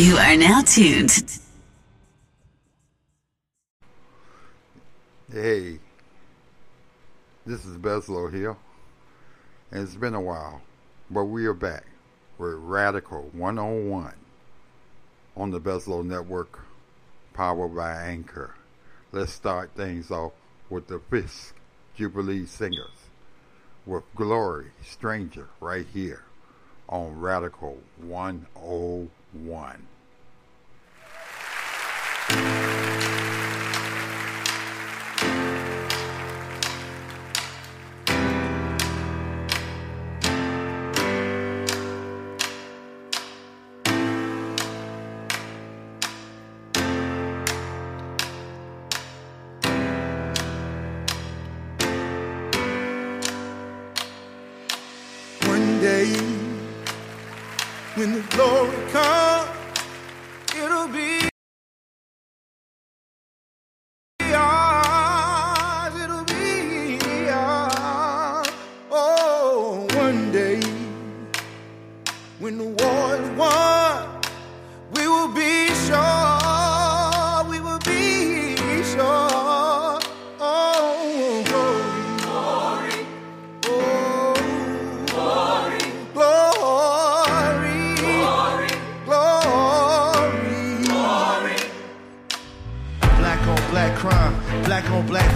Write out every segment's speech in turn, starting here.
You are now tuned. Hey, this is Beslow here, and it's been a while, but we are back with Radical 101 on the Beslow Network, powered by Anchor. Let's start things off with the Fisk Jubilee Singers with Glory Stranger right here on Radical 101. When the glory comes,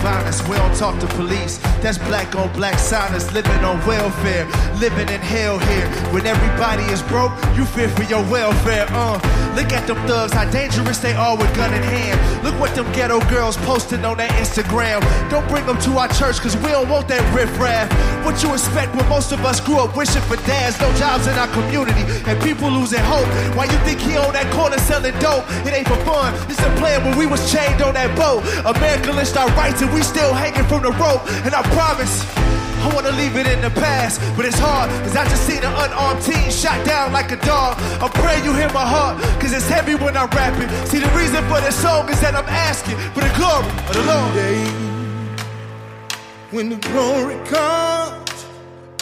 violence. We don't talk to police. That's black on black silence. Living on welfare, living in hell here. When everybody is broke, you fear for your welfare. Uh, look at them thugs, how dangerous they are with gun in hand. Look what them ghetto girls posting on their Instagram. Don't bring them to our church, cause we don't want that riffraff. What you expect when most of us grew up wishing for dads, no jobs in our community, and people losing hope. Why you think he on that corner selling dope? It ain't for fun. It's a plan when we was chained on that boat. America lynched our rights and we still hanging from the rope. And I promise. I wanna leave it in the past, but it's hard, cause I just seen an unarmed teen shot down like a dog. I pray you hear my heart, cause it's heavy when I'm rapping. See, the reason for this song is that I'm asking for the glory of the Lord. When the glory comes,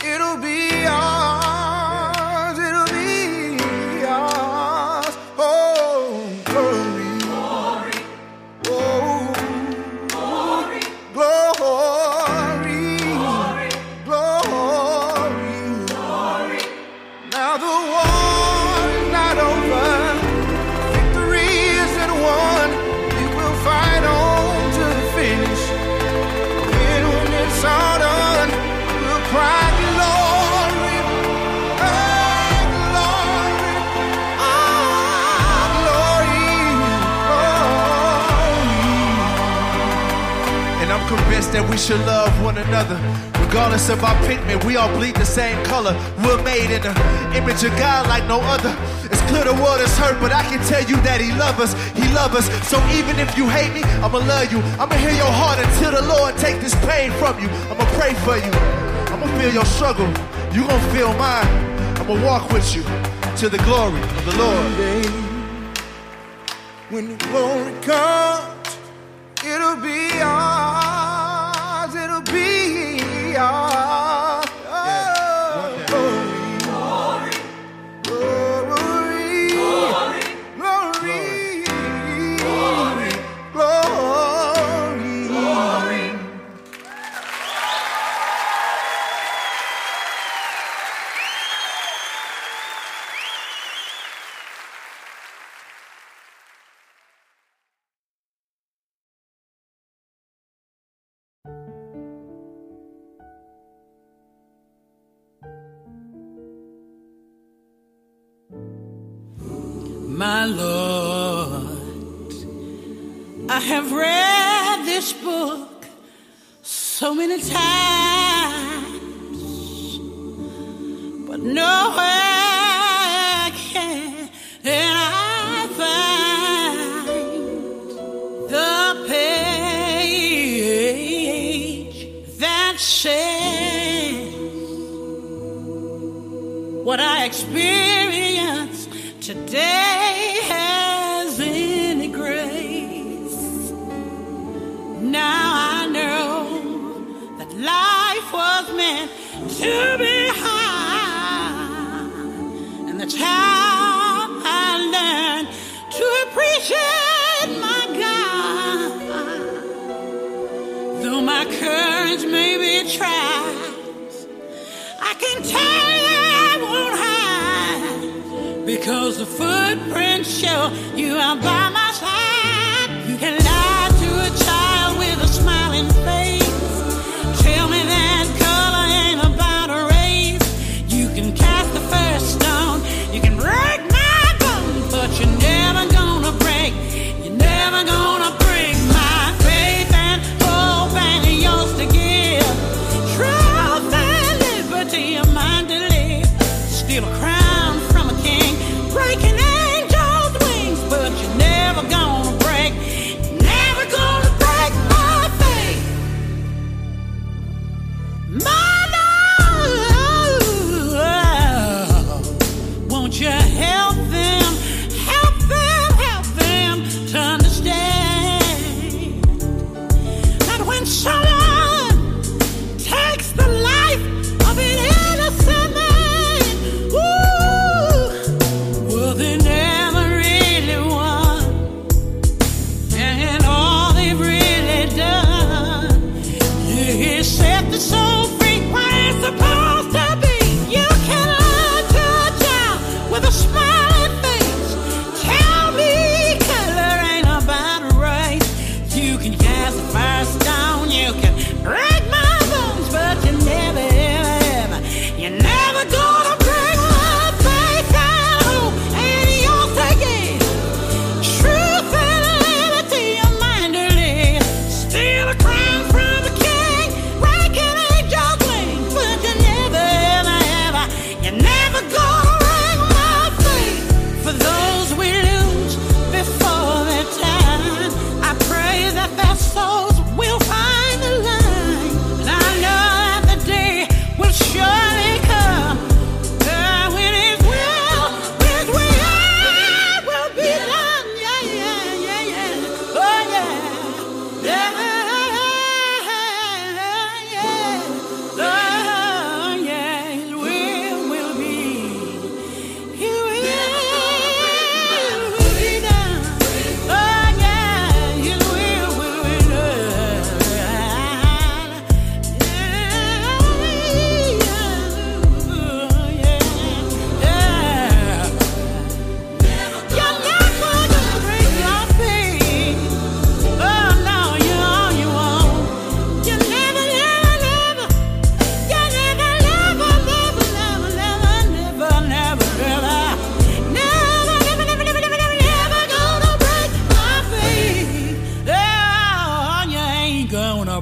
it'll be ours. That we should love one another. Regardless of our pigment, we all bleed the same color. We're made in the image of God like no other. It's clear the world is hurt, but I can tell you that He loves us. He loves us. So even if you hate me, I'ma love you. I'ma hear your heart until the Lord take this pain from you. I'ma pray for you. I'ma feel your struggle. You gon' feel mine. I'ma walk with you to the glory of the Lord. When the glory comes, it'll be ours. Be I have read this book so many times, but nowhere Now I know that life was meant to be high, and the child I learned to appreciate my God. Though my courage may be tried, I can tell you I won't hide because the footprints show you are by my. My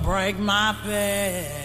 break my faith.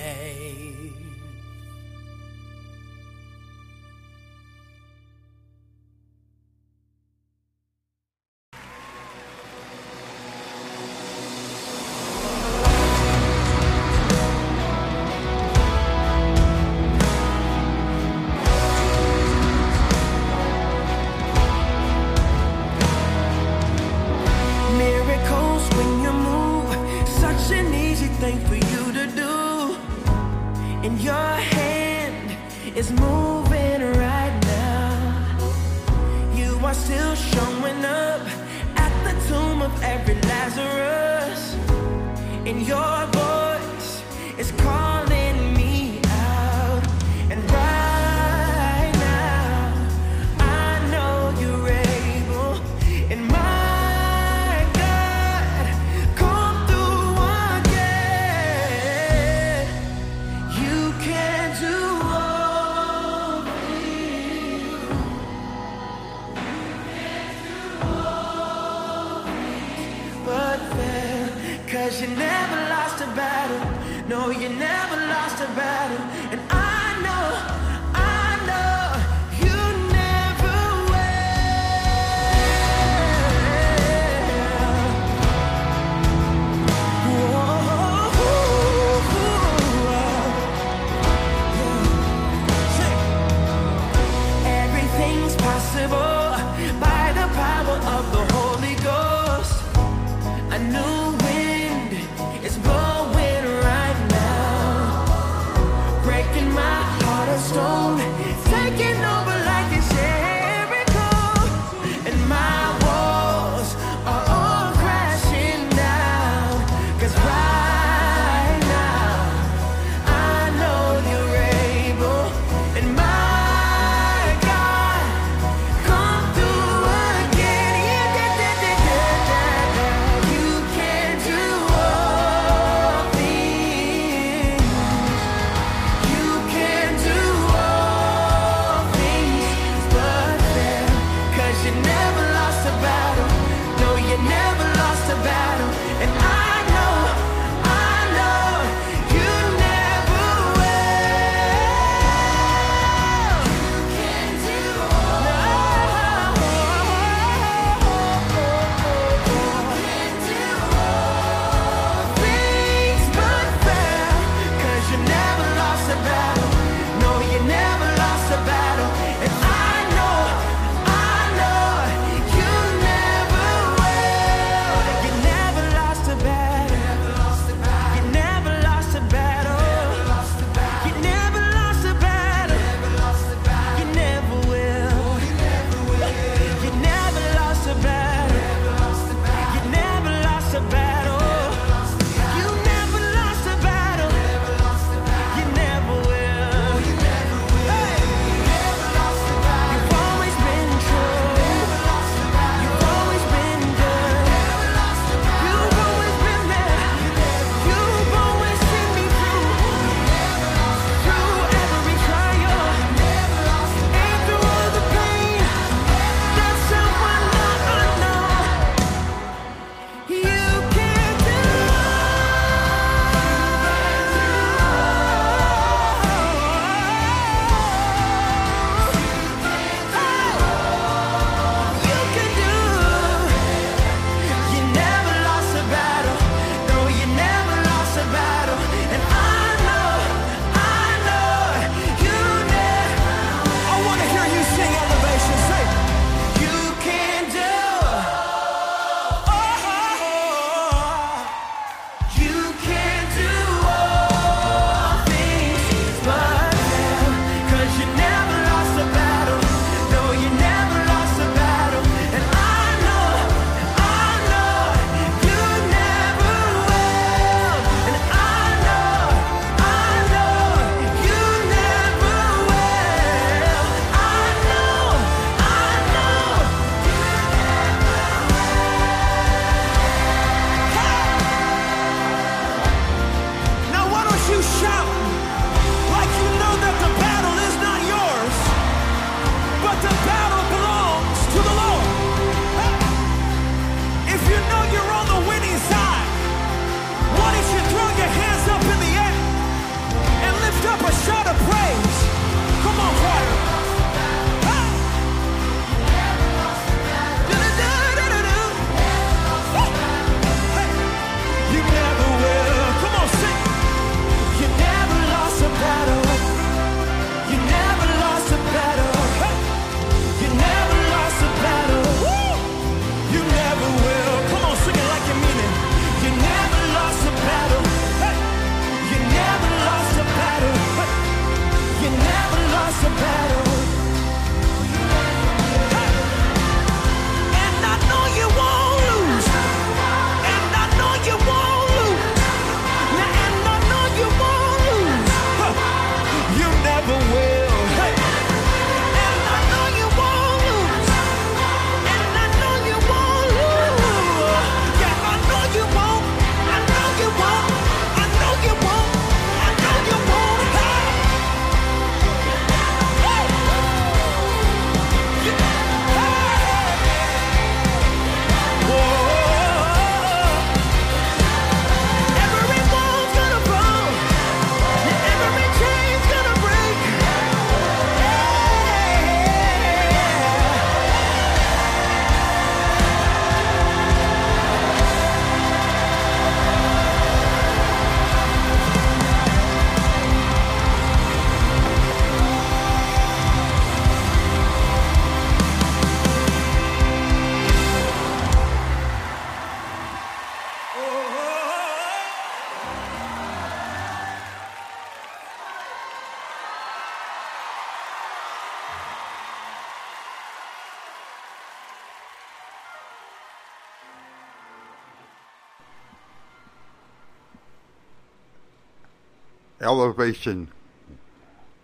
elevation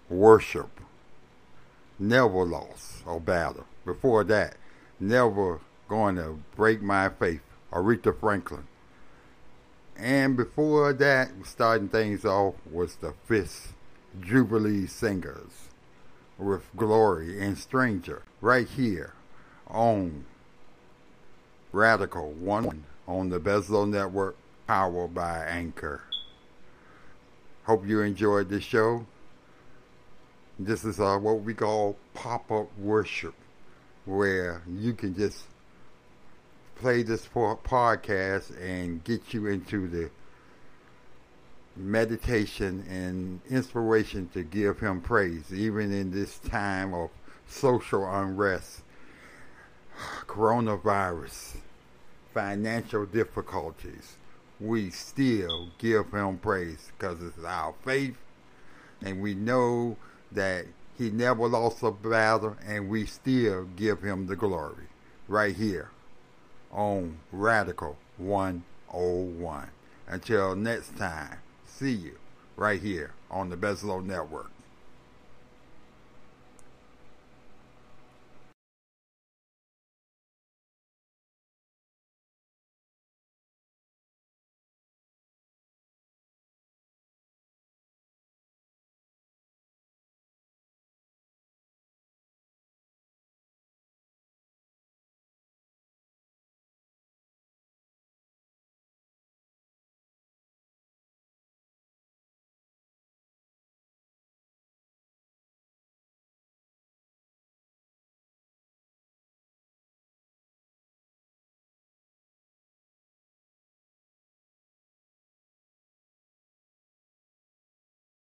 worship never lost a battle. Before that, never going to break my faith. Aretha Franklin. And before that, starting things off was the Fisk Jubilee Singers with Glory and Stranger right here on Radical One on the Bezlo Network, powered by Anchor. Hope you enjoyed this show. This is uh, what we call pop up worship, where you can just play this podcast and get you into the meditation and inspiration to give him praise, even in this time of social unrest, coronavirus, financial difficulties. We still give him praise because it's our faith, and we know that he never lost a battle, and we still give him the glory right here on Radical 101. Until next time, see you right here on the Bezlo Network.